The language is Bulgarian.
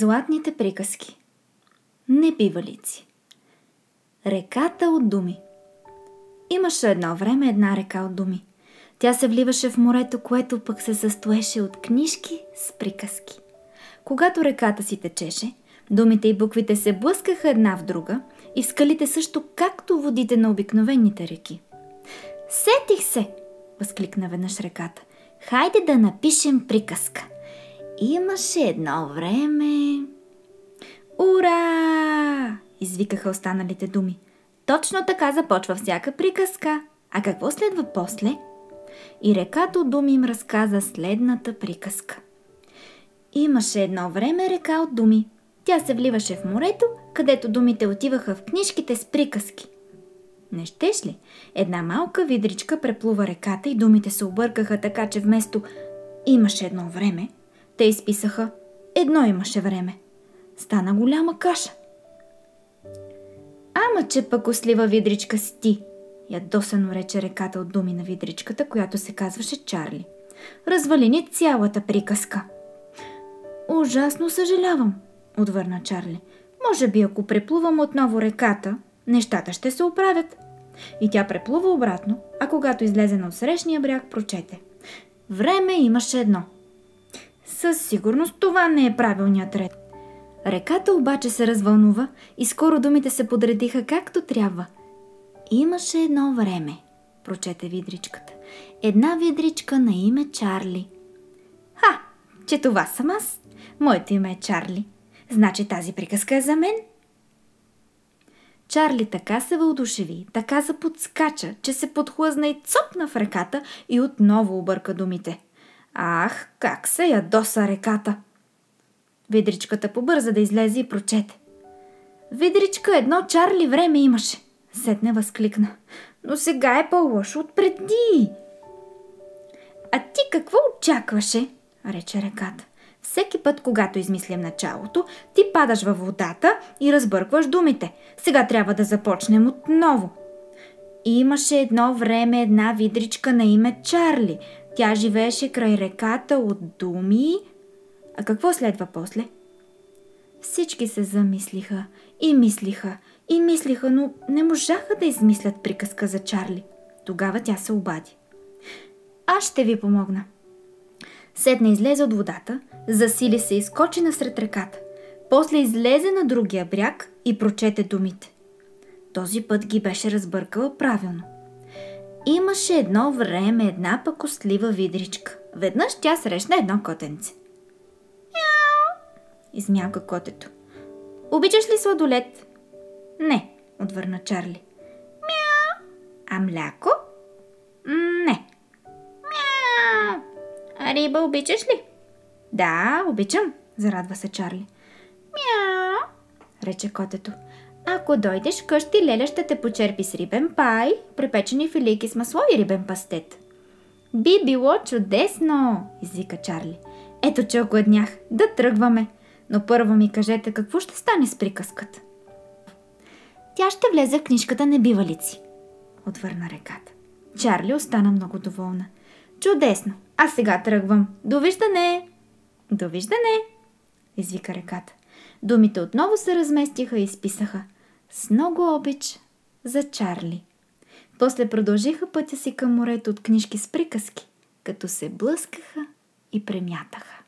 Златните приказки Небивалици Реката от думи Имаше едно време една река от думи. Тя се вливаше в морето, което пък се състоеше от книжки с приказки. Когато реката си течеше, думите и буквите се блъскаха една в друга и скалите също както водите на обикновените реки. Сетих се! възкликна веднъж реката. Хайде да напишем приказка. Имаше едно време... Ура! Извикаха останалите думи. Точно така започва всяка приказка. А какво следва после? И реката от думи им разказа следната приказка. Имаше едно време река от думи. Тя се вливаше в морето, където думите отиваха в книжките с приказки. Не щеш ли? Една малка видричка преплува реката и думите се объркаха така, че вместо имаше едно време, те изписаха едно имаше време. Стана голяма каша. Ама, че пък ослива видричка си ти, ядосано рече реката от думи на видричката, която се казваше Чарли. Развали ни цялата приказка. Ужасно съжалявам, отвърна Чарли. Може би ако преплувам отново реката, нещата ще се оправят. И тя преплува обратно, а когато излезе на срещния бряг, прочете. Време имаше едно. Със сигурност това не е правилният ред. Реката обаче се развълнува и скоро думите се подредиха както трябва. Имаше едно време, прочете видричката. Една видричка на име Чарли. Ха, че това съм аз. Моето име е Чарли. Значи тази приказка е за мен. Чарли така се въодушеви, така заподскача, че се подхлъзна и цопна в реката и отново обърка думите. Ах, как се ядоса реката! Видричката побърза да излезе и прочете. Видричка, едно Чарли време имаше. Сетне възкликна. Но сега е по-лошо от преди. А ти какво очакваше? рече реката. Всеки път, когато измислям началото, ти падаш във водата и разбъркваш думите. Сега трябва да започнем отново. Имаше едно време една видричка на име Чарли. Тя живееше край реката от думи. А какво следва после? Всички се замислиха и мислиха и мислиха, но не можаха да измислят приказка за Чарли. Тогава тя се обади. Аз ще ви помогна. Седна излезе от водата, засили се и скочи насред реката. После излезе на другия бряг и прочете думите. Този път ги беше разбъркала правилно. Имаше едно време една пакостлива видричка. Веднъж тя срещна едно котенце. Мяу! Измялка котето. Обичаш ли сладолет? Не, отвърна Чарли. Мяу! А мляко? Не. Мяу! А риба обичаш ли? Да, обичам, зарадва се Чарли. Мяу! рече котето. Ако дойдеш къщи, Леля ще те почерпи с рибен пай, препечени филийки с масло и рибен пастет. Би било чудесно, извика Чарли. Ето, че огладнях. Да тръгваме. Но първо ми кажете какво ще стане с приказката. Тя ще влезе в книжката Небивалици, отвърна реката. Чарли остана много доволна. Чудесно! А сега тръгвам. Довиждане! Довиждане! извика реката. Думите отново се разместиха и изписаха. С много обич за Чарли. После продължиха пътя си към морето от книжки с приказки, като се блъскаха и премятаха.